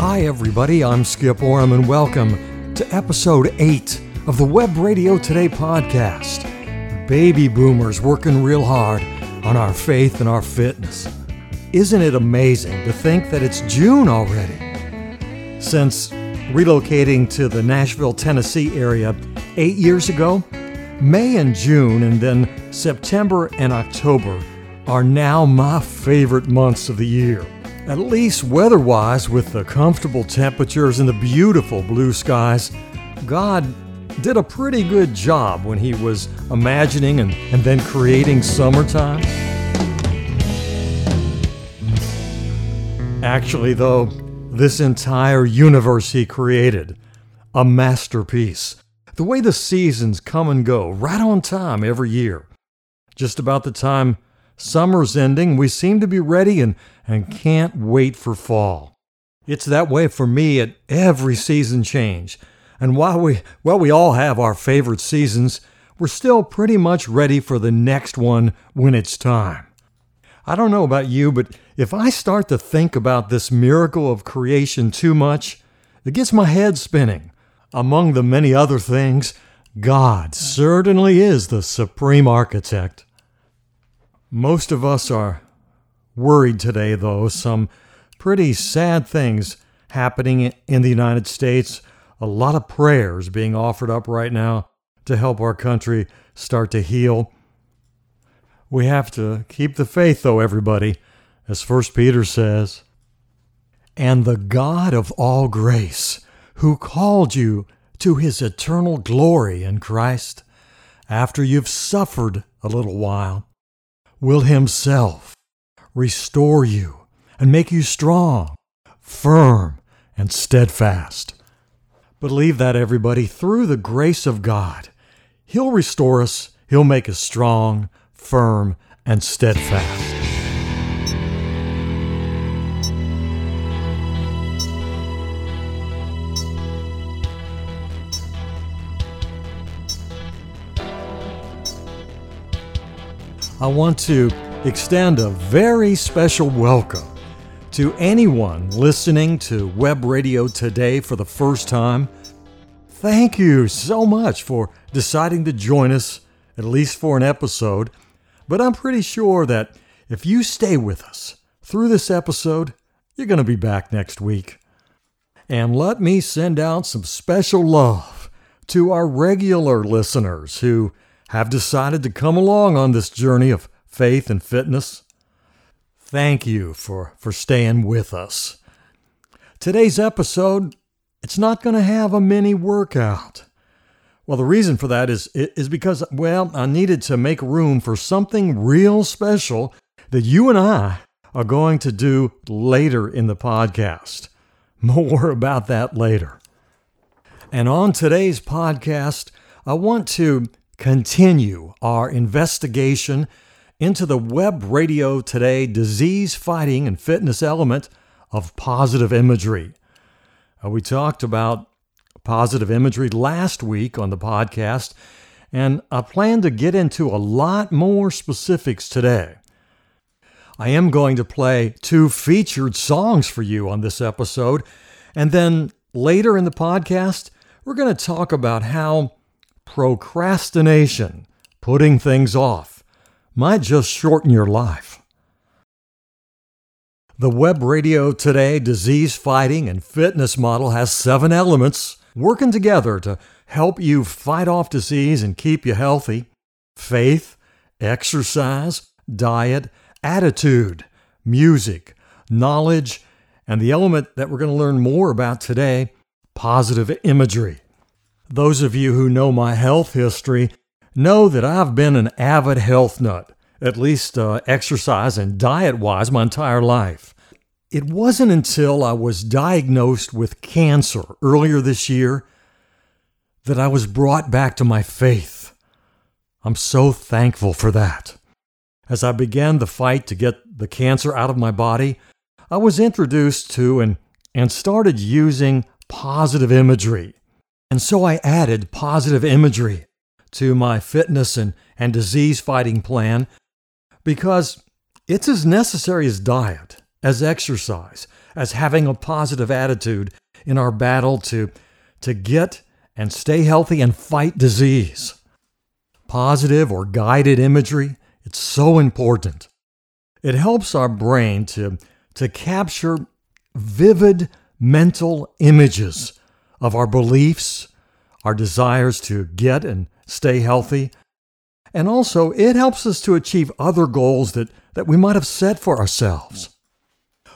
Hi, everybody. I'm Skip Oram, and welcome to episode 8 of the Web Radio Today podcast. Baby boomers working real hard on our faith and our fitness. Isn't it amazing to think that it's June already? Since relocating to the Nashville, Tennessee area eight years ago, May and June, and then September and October are now my favorite months of the year. At least weather wise, with the comfortable temperatures and the beautiful blue skies, God did a pretty good job when He was imagining and, and then creating summertime. Actually, though, this entire universe He created, a masterpiece. The way the seasons come and go, right on time every year. Just about the time Summer's ending. We seem to be ready and, and can't wait for fall. It's that way for me at every season change. And while we, while we all have our favorite seasons, we're still pretty much ready for the next one when it's time. I don't know about you, but if I start to think about this miracle of creation too much, it gets my head spinning. Among the many other things, God certainly is the supreme architect. Most of us are worried today, though. Some pretty sad things happening in the United States. A lot of prayers being offered up right now to help our country start to heal. We have to keep the faith, though, everybody, as First Peter says. And the God of all grace, who called you to his eternal glory in Christ, after you've suffered a little while, will Himself restore you and make you strong, firm, and steadfast. Believe that, everybody, through the grace of God, He'll restore us, He'll make us strong, firm, and steadfast. I want to extend a very special welcome to anyone listening to Web Radio today for the first time. Thank you so much for deciding to join us, at least for an episode. But I'm pretty sure that if you stay with us through this episode, you're going to be back next week. And let me send out some special love to our regular listeners who have decided to come along on this journey of faith and fitness. Thank you for, for staying with us. Today's episode, it's not going to have a mini workout. Well, the reason for that is, is because, well, I needed to make room for something real special that you and I are going to do later in the podcast. More about that later. And on today's podcast, I want to continue our investigation into the Web Radio Today disease fighting and fitness element of positive imagery. Uh, we talked about positive imagery last week on the podcast, and I plan to get into a lot more specifics today. I am going to play two featured songs for you on this episode, and then later in the podcast, we're going to talk about how Procrastination, putting things off, might just shorten your life. The Web Radio Today disease fighting and fitness model has seven elements working together to help you fight off disease and keep you healthy faith, exercise, diet, attitude, music, knowledge, and the element that we're going to learn more about today positive imagery. Those of you who know my health history know that I've been an avid health nut, at least uh, exercise and diet wise, my entire life. It wasn't until I was diagnosed with cancer earlier this year that I was brought back to my faith. I'm so thankful for that. As I began the fight to get the cancer out of my body, I was introduced to and, and started using positive imagery and so I added positive imagery to my fitness and, and disease fighting plan because it's as necessary as diet, as exercise, as having a positive attitude in our battle to, to get and stay healthy and fight disease. Positive or guided imagery, it's so important. It helps our brain to, to capture vivid mental images of our beliefs, our desires to get and stay healthy. And also, it helps us to achieve other goals that, that we might have set for ourselves.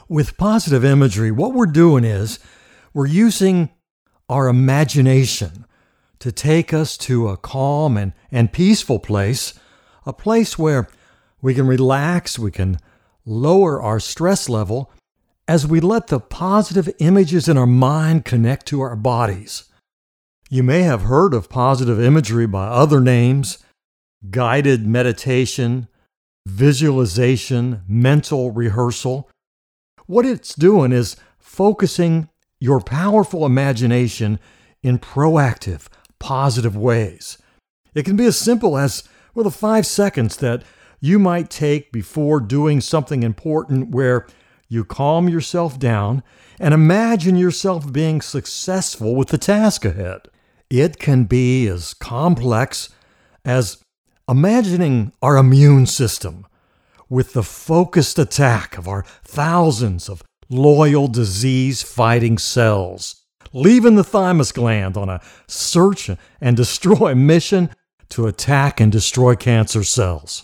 With positive imagery, what we're doing is we're using our imagination to take us to a calm and, and peaceful place, a place where we can relax, we can lower our stress level as we let the positive images in our mind connect to our bodies. You may have heard of positive imagery by other names guided meditation, visualization, mental rehearsal. What it's doing is focusing your powerful imagination in proactive, positive ways. It can be as simple as, well, the five seconds that you might take before doing something important where you calm yourself down and imagine yourself being successful with the task ahead. It can be as complex as imagining our immune system with the focused attack of our thousands of loyal disease fighting cells, leaving the thymus gland on a search and destroy mission to attack and destroy cancer cells.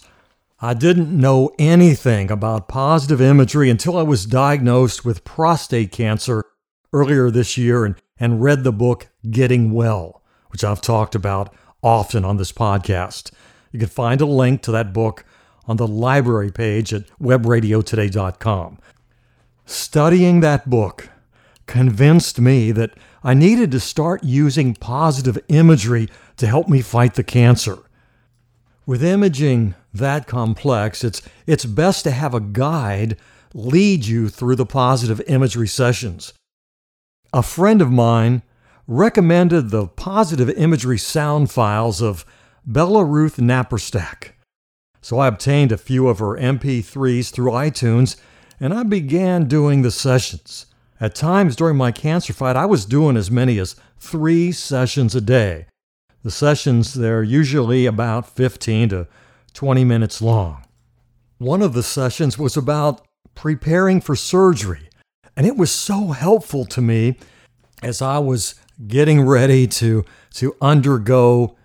I didn't know anything about positive imagery until I was diagnosed with prostate cancer earlier this year and, and read the book Getting Well, which I've talked about often on this podcast. You can find a link to that book on the library page at webradiotoday.com. Studying that book convinced me that I needed to start using positive imagery to help me fight the cancer. With imaging that complex, it's, it's best to have a guide lead you through the positive imagery sessions. A friend of mine recommended the positive imagery sound files of Belleruth Naparstek. So I obtained a few of her MP3s through iTunes and I began doing the sessions. At times during my cancer fight, I was doing as many as three sessions a day. The sessions, they're usually about 15 to 20 minutes long. One of the sessions was about preparing for surgery, and it was so helpful to me as I was getting ready to, to undergo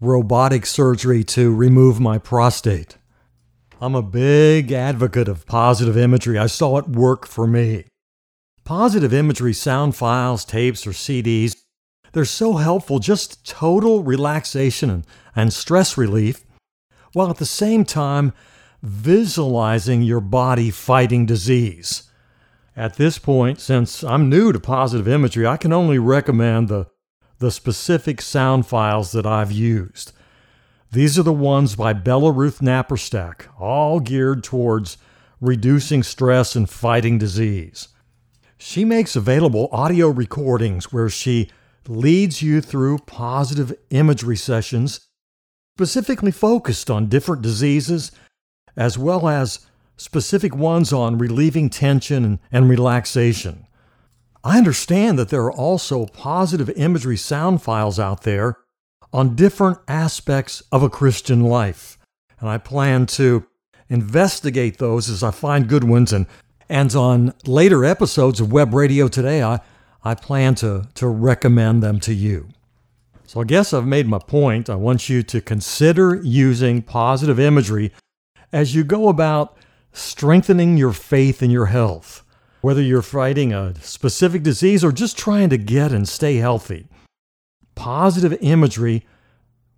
robotic surgery to remove my prostate. I'm a big advocate of positive imagery. I saw it work for me. Positive imagery sound files, tapes, or CDs they're so helpful, just total relaxation and, and stress relief, while at the same time visualizing your body fighting disease. At this point, since I'm new to positive imagery, I can only recommend the, the specific sound files that I've used. These are the ones by Belleruth Naparstek, all geared towards reducing stress and fighting disease. She makes available audio recordings where she leads you through positive imagery sessions specifically focused on different diseases, as well as specific ones on relieving tension and, relaxation. I understand that there are also positive imagery sound files out there on different aspects of a Christian life, and I plan to investigate those as I find good ones and and on later episodes of Web Radio Today, I, I plan to, to recommend them to you. So I guess I've made my point. I want you to consider using positive imagery as you go about strengthening your faith in your health, whether you're fighting a specific disease or just trying to get and stay healthy. Positive imagery,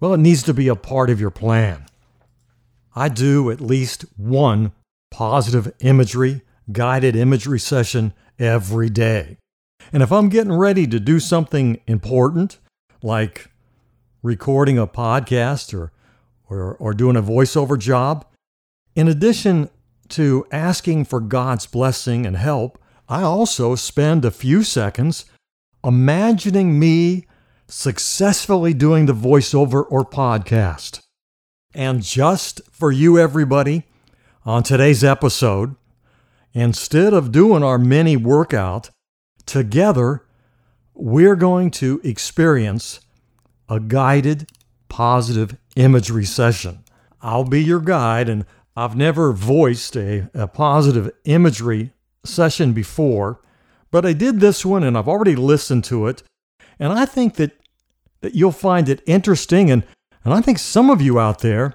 well, it needs to be a part of your plan. I do at least one positive imagery, guided imagery session every day. And if I'm getting ready to do something important, like recording a podcast or, or, or doing a voiceover job, in addition to asking for God's blessing and help, I also spend a few seconds imagining me successfully doing the voiceover or podcast. And just for you, everybody, on today's episode, instead of doing our mini workout, together we're going to experience a guided positive imagery session. I'll be your guide, and I've never voiced a, a positive imagery session before, but I did this one and I've already listened to it. And I think that, that you'll find it interesting. And, and I think some of you out there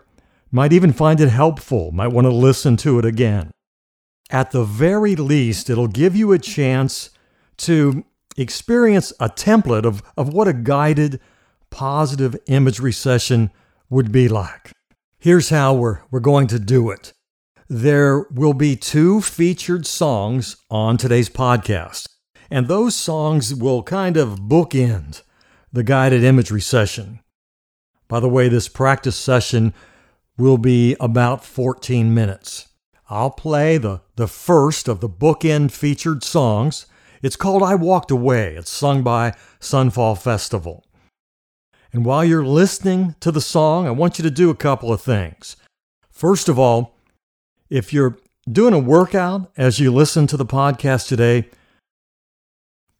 might even find it helpful, might want to listen to it again. At the very least, it'll give you a chance to experience a template of, of what a guided positive imagery session would be like. Here's how we're, we're going to do it. There will be two featured songs on today's podcast, and those songs will kind of bookend the guided imagery session. By the way, this practice session will be about 14 minutes. I'll play the, the first of the bookend featured songs. It's called I Walked Away. It's sung by Sunfall Festival. And while you're listening to the song, I want you to do a couple of things. First of all, if you're doing a workout as you listen to the podcast today,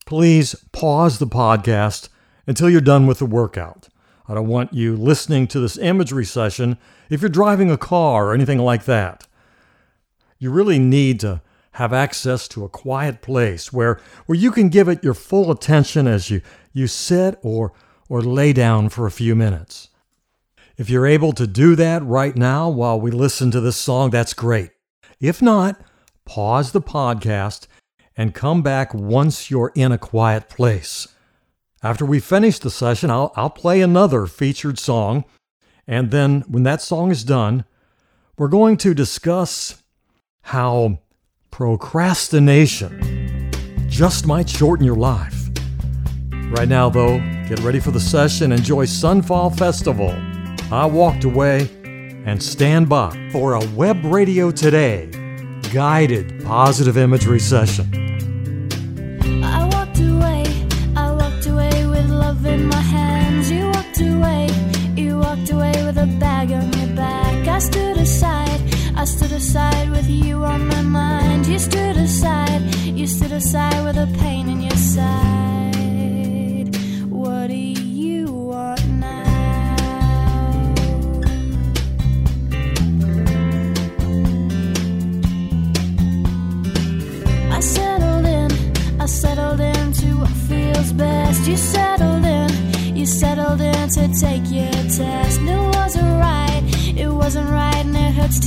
please pause the podcast until you're done with the workout. I don't want you listening to this imagery session if you're driving a car or anything like that. You really need to have access to a quiet place where, where you can give it your full attention as you, you sit or or lay down for a few minutes. If you're able to do that right now while we listen to this song, that's great. If not, pause the podcast and come back once you're in a quiet place. After we finish the session, I'll, I'll play another featured song. And then when that song is done, we're going to discuss how procrastination just might shorten your life. Right now, though, get ready for the session. Enjoy Sunfall Festival. I walked away and stand by for a Web Radio Today guided positive imagery session. I walked away, I walked away with love in my hands. You walked away, you walked away with a bag on your back. I stood aside, I stood aside with you on my mind. You stood aside, you stood aside with a pain in your side. Wasn't right, it wasn't right, and it hurts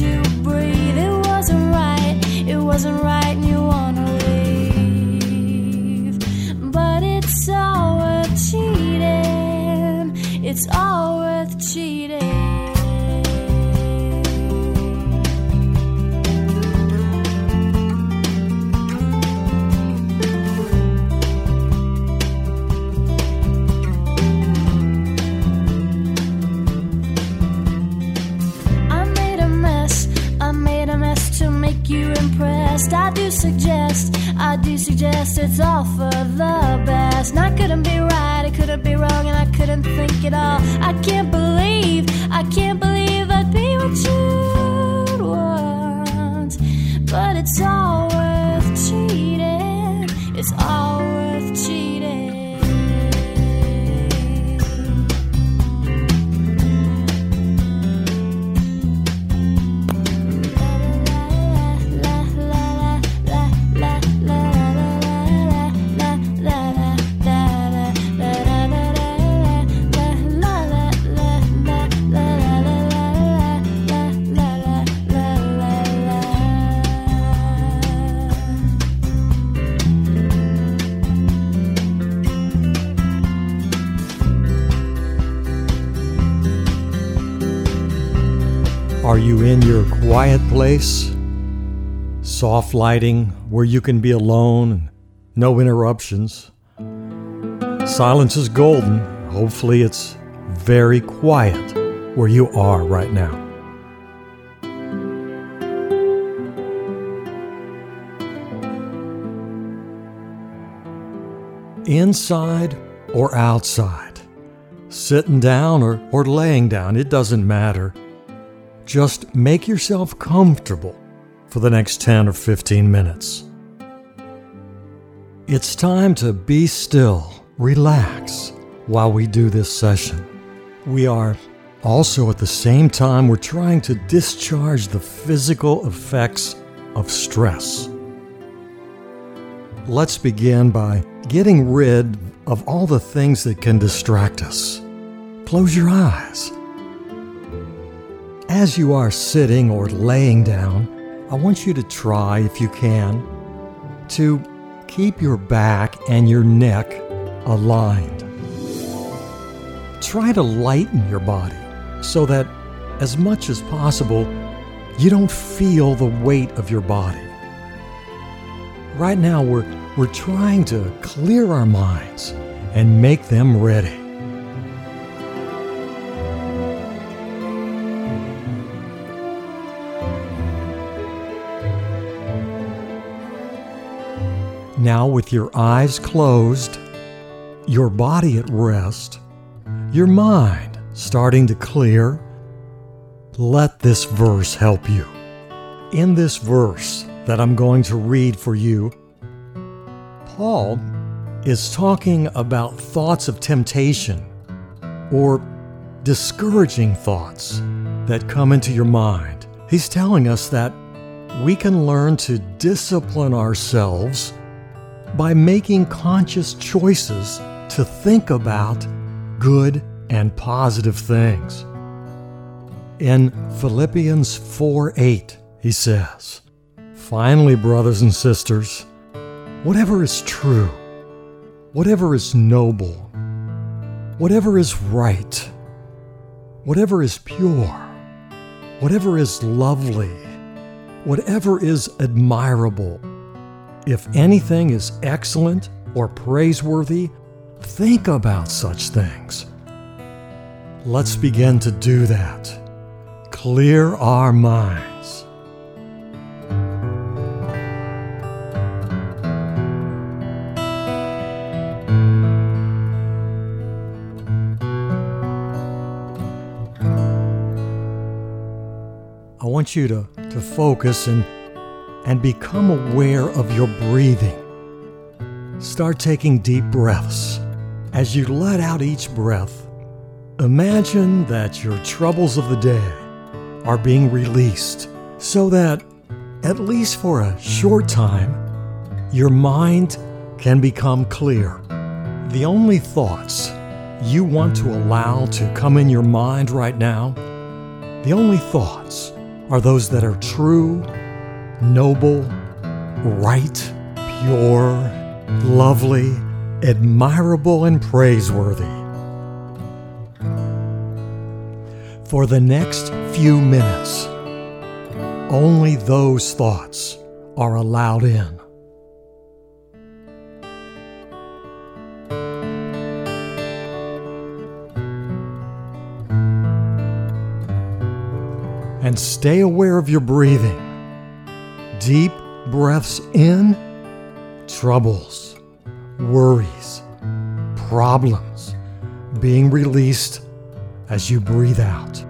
it's all worth cheating. I do suggest, I do suggest it's all for the best. And I couldn't be right, I couldn't be wrong, and I couldn't think it all. I can't believe, I can't believe I'd be what you'd want. But it's all worth cheating, it's all worth cheating. You in your quiet place? Soft lighting where you can be alone no interruptions. Silence is golden. Hopefully, it's very quiet where you are right now. Inside or outside, sitting down or, or laying down, it doesn't matter. Just make yourself comfortable for the next 10 or 15 minutes. It's time to be still, relax while we do this session. We are also at the same time we're trying to discharge the physical effects of stress. Let's begin by getting rid of all the things that can distract us. Close your eyes. As you are sitting or laying down, I want you to try, if you can, to keep your back and your neck aligned. Try to lighten your body so that, as much as possible, you don't feel the weight of your body. Right now, we're, we're trying to clear our minds and make them ready. Now, with your eyes closed, your body at rest, your mind starting to clear, let this verse help you. In this verse that I'm going to read for you, Paul is talking about thoughts of temptation or discouraging thoughts that come into your mind. He's telling us that we can learn to discipline ourselves by making conscious choices to think about good and positive things. In Philippians 4 8, he says, Finally, brothers and sisters, whatever is true, whatever is noble, whatever is right, whatever is pure, whatever is lovely, whatever is admirable, if anything is excellent or praiseworthy, think about such things. Let's begin to do that. Clear our minds. I want you to, to focus and and become aware of your breathing. Start taking deep breaths. As you let out each breath, imagine that your troubles of the day are being released so that, at least for a short time, your mind can become clear. The only thoughts you want to allow to come in your mind right now, the only thoughts are those that are true noble, right, pure, lovely, admirable, and praiseworthy. For the next few minutes, only those thoughts are allowed in. And stay aware of your breathing deep breaths in, troubles, worries, problems being released as you breathe out.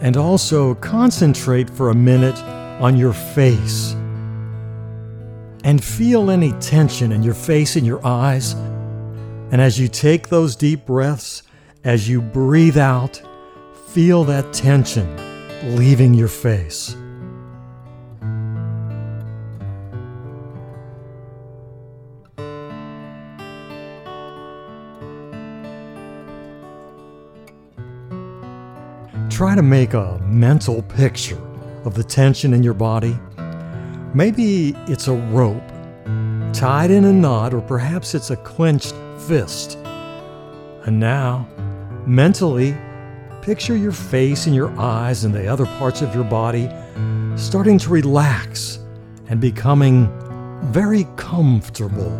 And also concentrate for a minute on your face and feel any tension in your face and your eyes and as you take those deep breaths, as you breathe out, feel that tension leaving your face. Try to make a mental picture of the tension in your body. Maybe it's a rope tied in a knot, or perhaps it's a clenched fist. And now, mentally, picture your face and your eyes and the other parts of your body starting to relax and becoming very comfortable.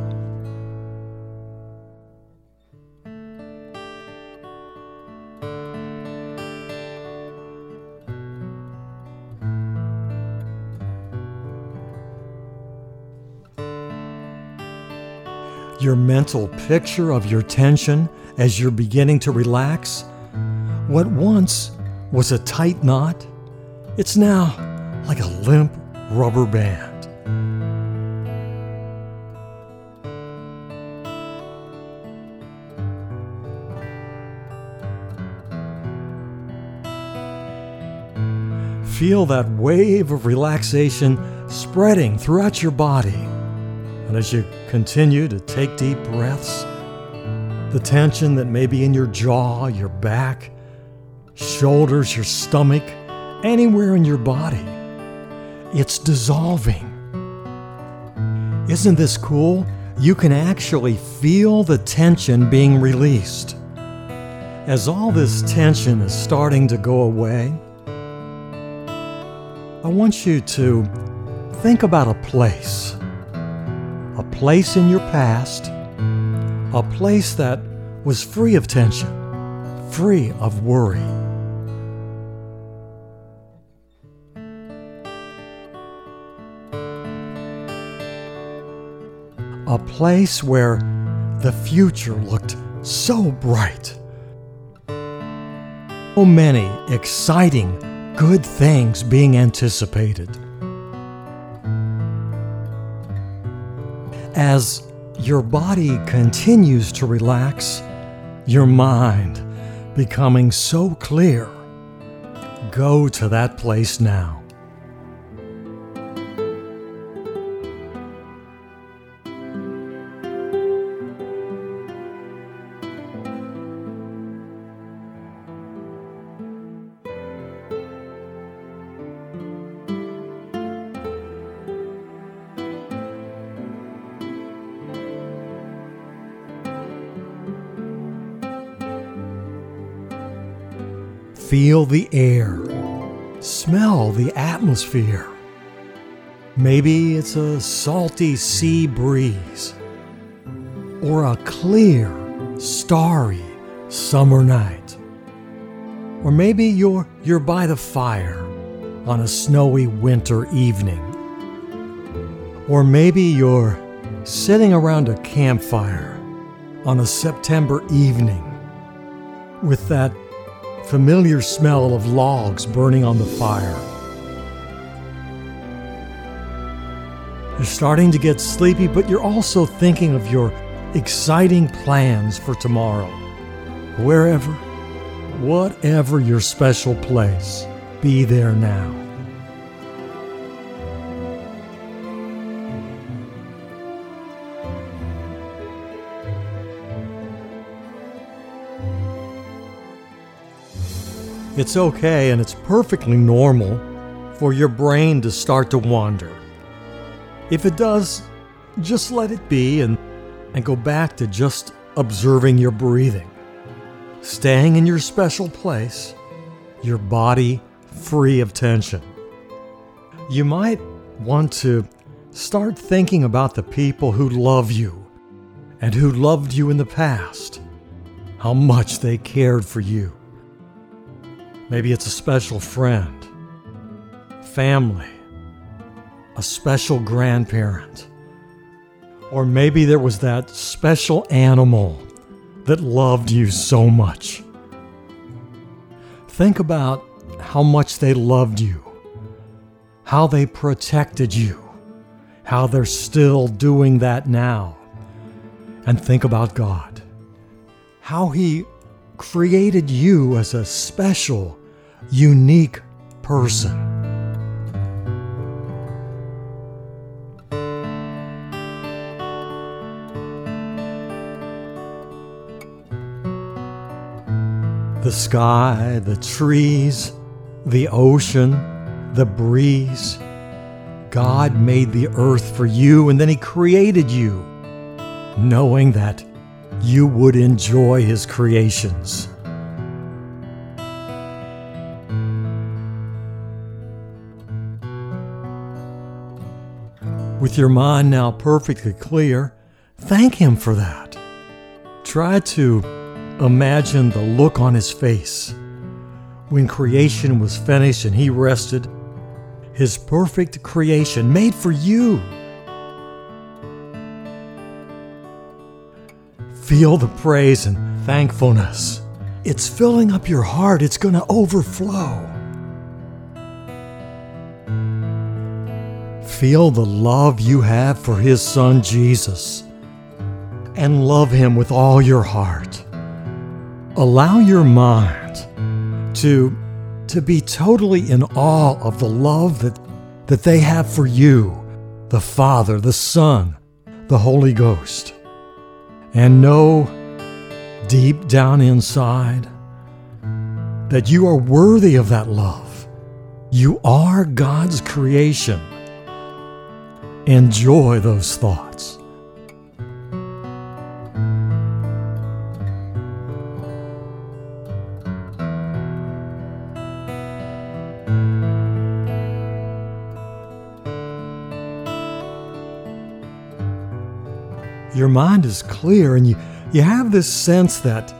Your mental picture of your tension as you're beginning to relax? What once was a tight knot, it's now like a limp rubber band. Feel that wave of relaxation spreading throughout your body. And as you continue to take deep breaths, the tension that may be in your jaw, your back, shoulders, your stomach, anywhere in your body, it's dissolving. Isn't this cool? You can actually feel the tension being released. As all this tension is starting to go away, I want you to think about a place. Place in your past. A place that was free of tension, free of worry. A place where the future looked so bright. So many exciting good things being anticipated. As your body continues to relax, your mind becoming so clear, go to that place now. Feel the air. Smell the atmosphere. Maybe it's a salty sea breeze or a clear, starry summer night. Or maybe you're, you're by the fire on a snowy winter evening. Or maybe you're sitting around a campfire on a September evening with that familiar smell of logs burning on the fire. You're starting to get sleepy, but you're also thinking of your exciting plans for tomorrow. Wherever, whatever your special place, be there now. It's okay and it's perfectly normal for your brain to start to wander. If it does, just let it be and, and go back to just observing your breathing, staying in your special place, your body free of tension. You might want to start thinking about the people who love you and who loved you in the past, how much they cared for you. Maybe it's a special friend, family, a special grandparent. Or maybe there was that special animal that loved you so much. Think about how much they loved you, how they protected you, how they're still doing that now. And think about God, how He created you as a special, unique person. The sky, the trees, the ocean, the breeze. God made the earth for you and then He created you, knowing that you would enjoy His creations. With your mind now perfectly clear, thank Him for that. Try to imagine the look on His face when creation was finished and He rested, His perfect creation made for you. feel the praise and thankfulness. It's filling up your heart, it's going to overflow. Feel the love you have for His Son Jesus and love Him with all your heart. Allow your mind to, to be totally in awe of the love that, that they have for you, the Father, the Son, the Holy Ghost. And know deep down inside that you are worthy of that love. You are God's creation. Enjoy those thoughts. Your mind is clear and you, you have this sense that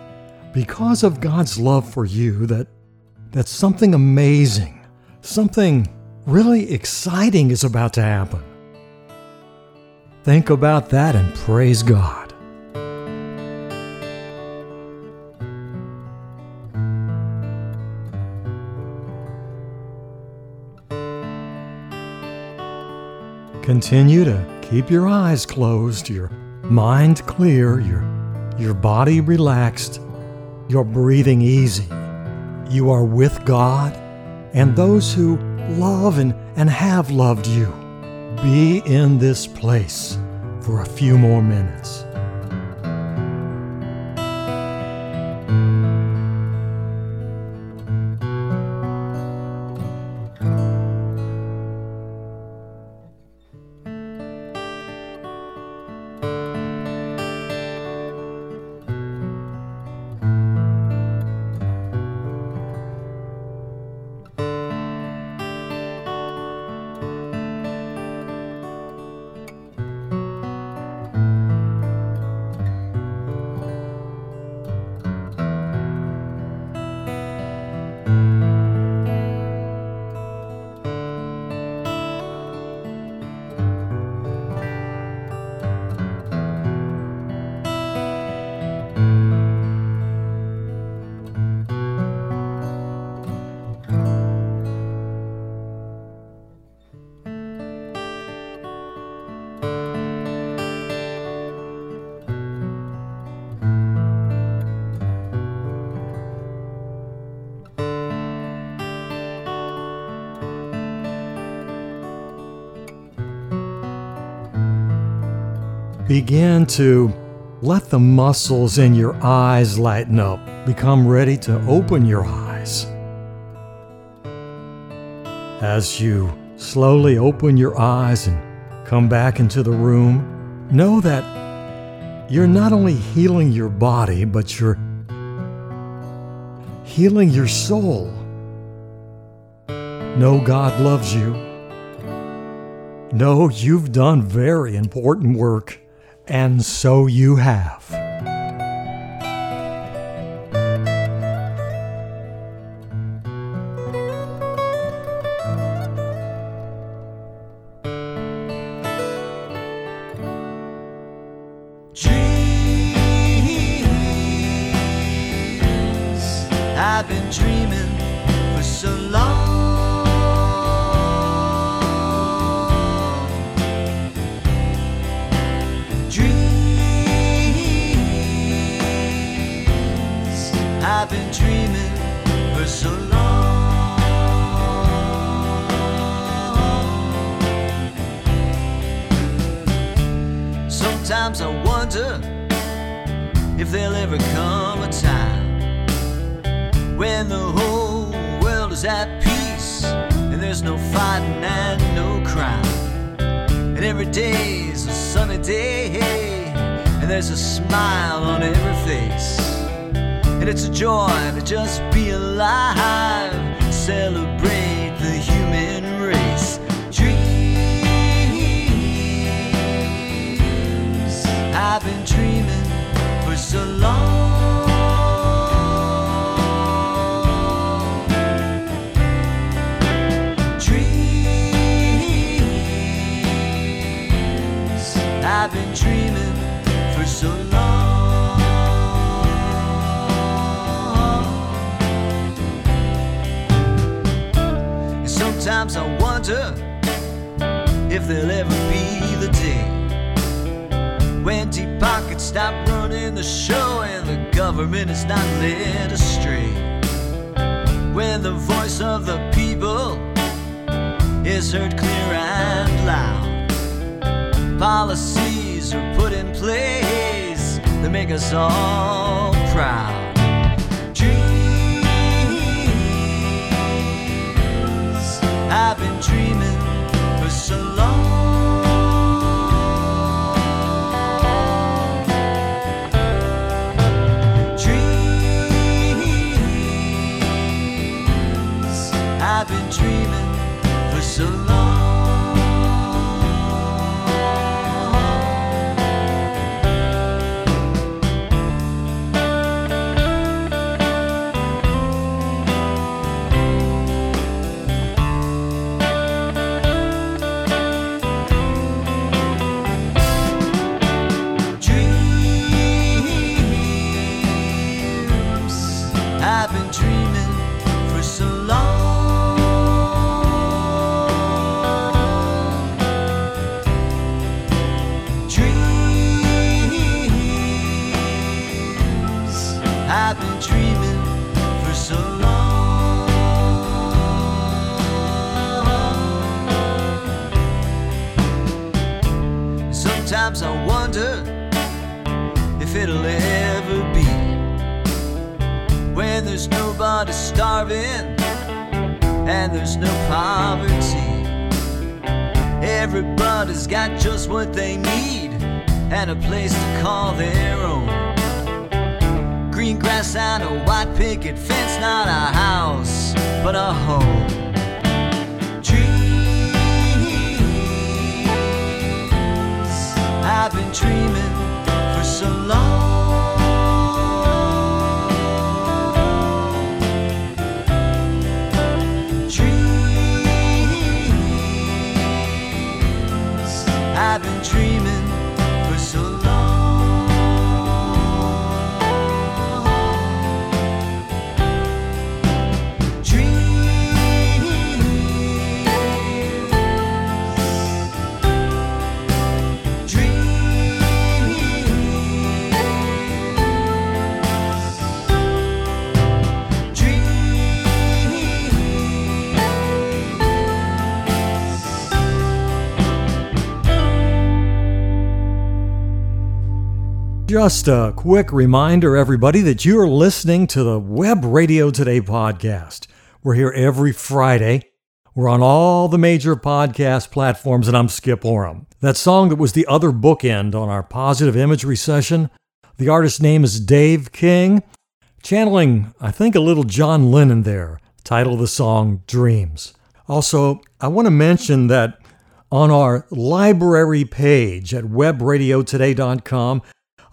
because of God's love for you that that something amazing, something really exciting is about to happen. Think about that and praise God. Continue to keep your eyes closed, your mind clear, your, your body relaxed, your breathing easy. You are with God and those who love and, and have loved you be in this place for a few more minutes. Begin to let the muscles in your eyes lighten up. Become ready to open your eyes. As you slowly open your eyes and come back into the room, know that you're not only healing your body, but you're healing your soul. Know God loves you. Know you've done very important work. And so you have. Face. And it's a joy to just be alive, celebrate the human race. Dreams, I've been dreaming for so long. Dreams, I've been dreaming Sometimes I wonder if there'll ever be the day when deep pockets stop running the show and the government is not led astray. When the voice of the people is heard clear and loud. Policies are put in place that make us all proud. I've been dreaming And a white picket fence, not a house, but a home. Just a quick reminder, everybody, that you are listening to the Web Radio Today podcast. We're here every Friday. We're on all the major podcast platforms, and I'm Skip Oram. That song that was the other bookend on our positive imagery session, the artist's name is Dave King, channeling, I think, a little John Lennon there. Title of the song, Dreams. Also, I want to mention that on our library page at webradiotoday.com,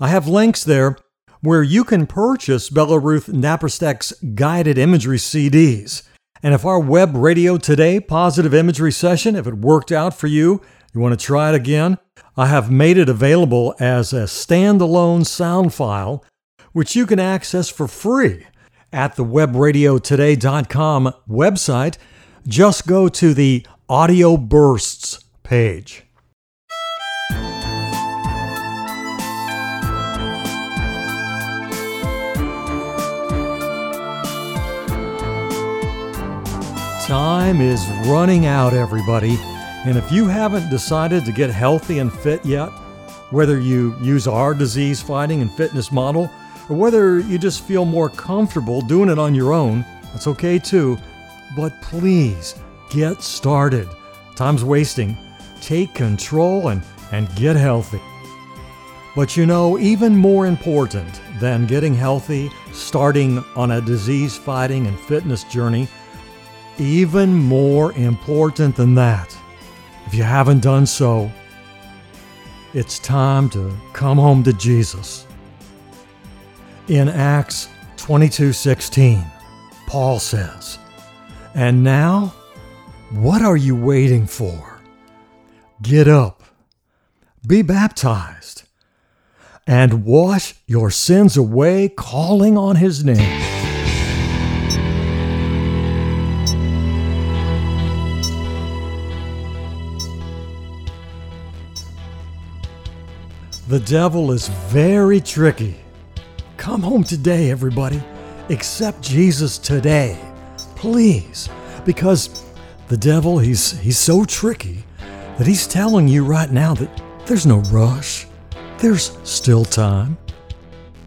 I have links there where you can purchase Belleruth Naparstek's guided imagery CDs. And if our Web Radio Today positive imagery session, if it worked out for you, you want to try it again, I have made it available as a standalone sound file, which you can access for free at the webradiotoday.com website. Just go to the Audio Bursts page. Time is running out, everybody. And if you haven't decided to get healthy and fit yet, whether you use our disease fighting and fitness model, or whether you just feel more comfortable doing it on your own, that's okay too. But please get started. Time's wasting. Take control and, and get healthy. But you know, even more important than getting healthy, starting on a disease fighting and fitness journey, even more important than that, if you haven't done so, it's time to come home to Jesus. In Acts 22:16, Paul says, "And now, what are you waiting for? Get up, be baptized, and wash your sins away calling on his name." The devil is very tricky. Come home today, everybody. Accept Jesus today. Please. Because the devil, he's, he's so tricky that he's telling you right now that there's no rush. There's still time.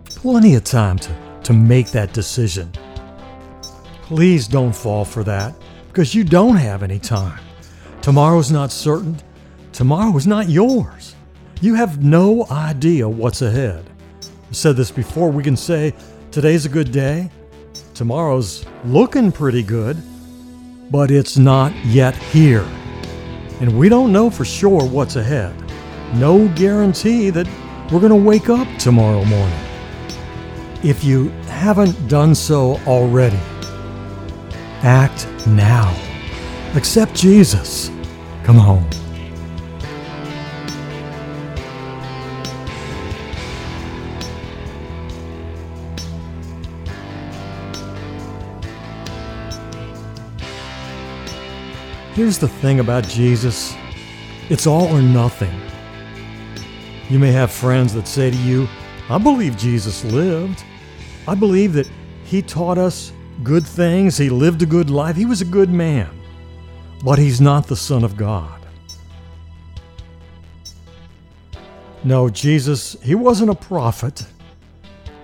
Plenty of time to, to make that decision. Please don't fall for that because you don't have any time. Tomorrow's not certain. Tomorrow is not yours. You have no idea what's ahead. I've said this before. We can say today's a good day, tomorrow's looking pretty good, but it's not yet here. And we don't know for sure what's ahead. No guarantee that we're going to wake up tomorrow morning. If you haven't done so already, act now. Accept Jesus. Come home. Here's the thing about Jesus it's all or nothing. You may have friends that say to you, I believe Jesus lived. I believe that he taught us good things, he lived a good life, he was a good man. But he's not the Son of God. No, Jesus, he wasn't a prophet.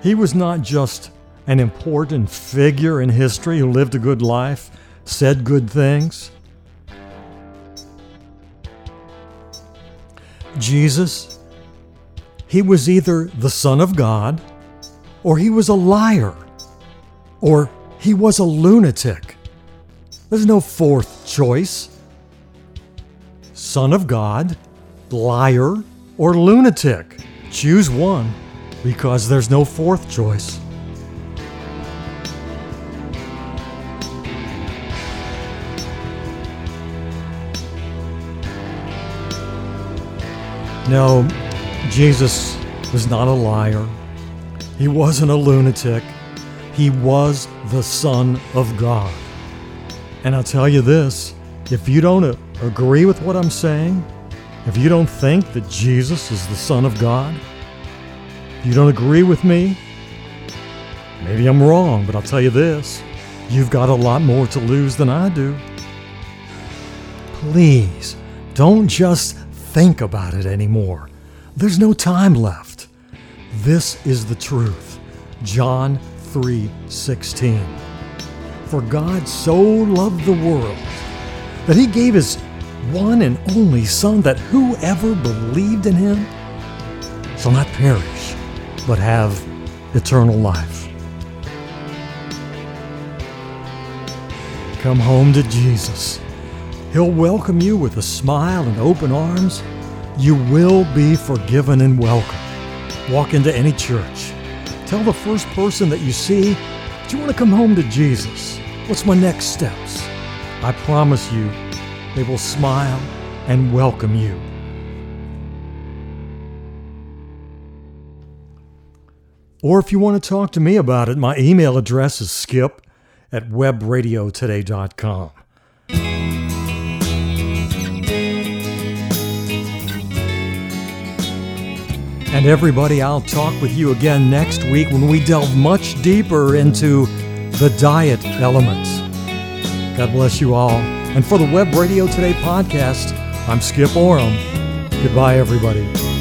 He was not just an important figure in history who lived a good life, said good things. Jesus, he was either the Son of God, or he was a liar, or he was a lunatic. There's no fourth choice. Son of God, liar, or lunatic. Choose one because there's no fourth choice. No, Jesus was not a liar. He wasn't a lunatic. He was the Son of God. And I'll tell you this if you don't agree with what I'm saying, if you don't think that Jesus is the Son of God, if you don't agree with me, maybe I'm wrong, but I'll tell you this you've got a lot more to lose than I do. Please don't just think about it anymore. There's no time left. This is the truth. John 3:16. For God so loved the world that he gave his one and only son that whoever believed in him shall not perish but have eternal life. Come home to Jesus. He'll welcome you with a smile and open arms. You will be forgiven and welcome. Walk into any church. Tell the first person that you see, Do you want to come home to Jesus? What's my next steps? I promise you, they will smile and welcome you. Or if you want to talk to me about it, my email address is skip at webradiotoday.com. And everybody, I'll talk with you again next week when we delve much deeper into the diet elements. God bless you all. And for the Web Radio Today podcast, I'm Skip Oram. Goodbye, everybody.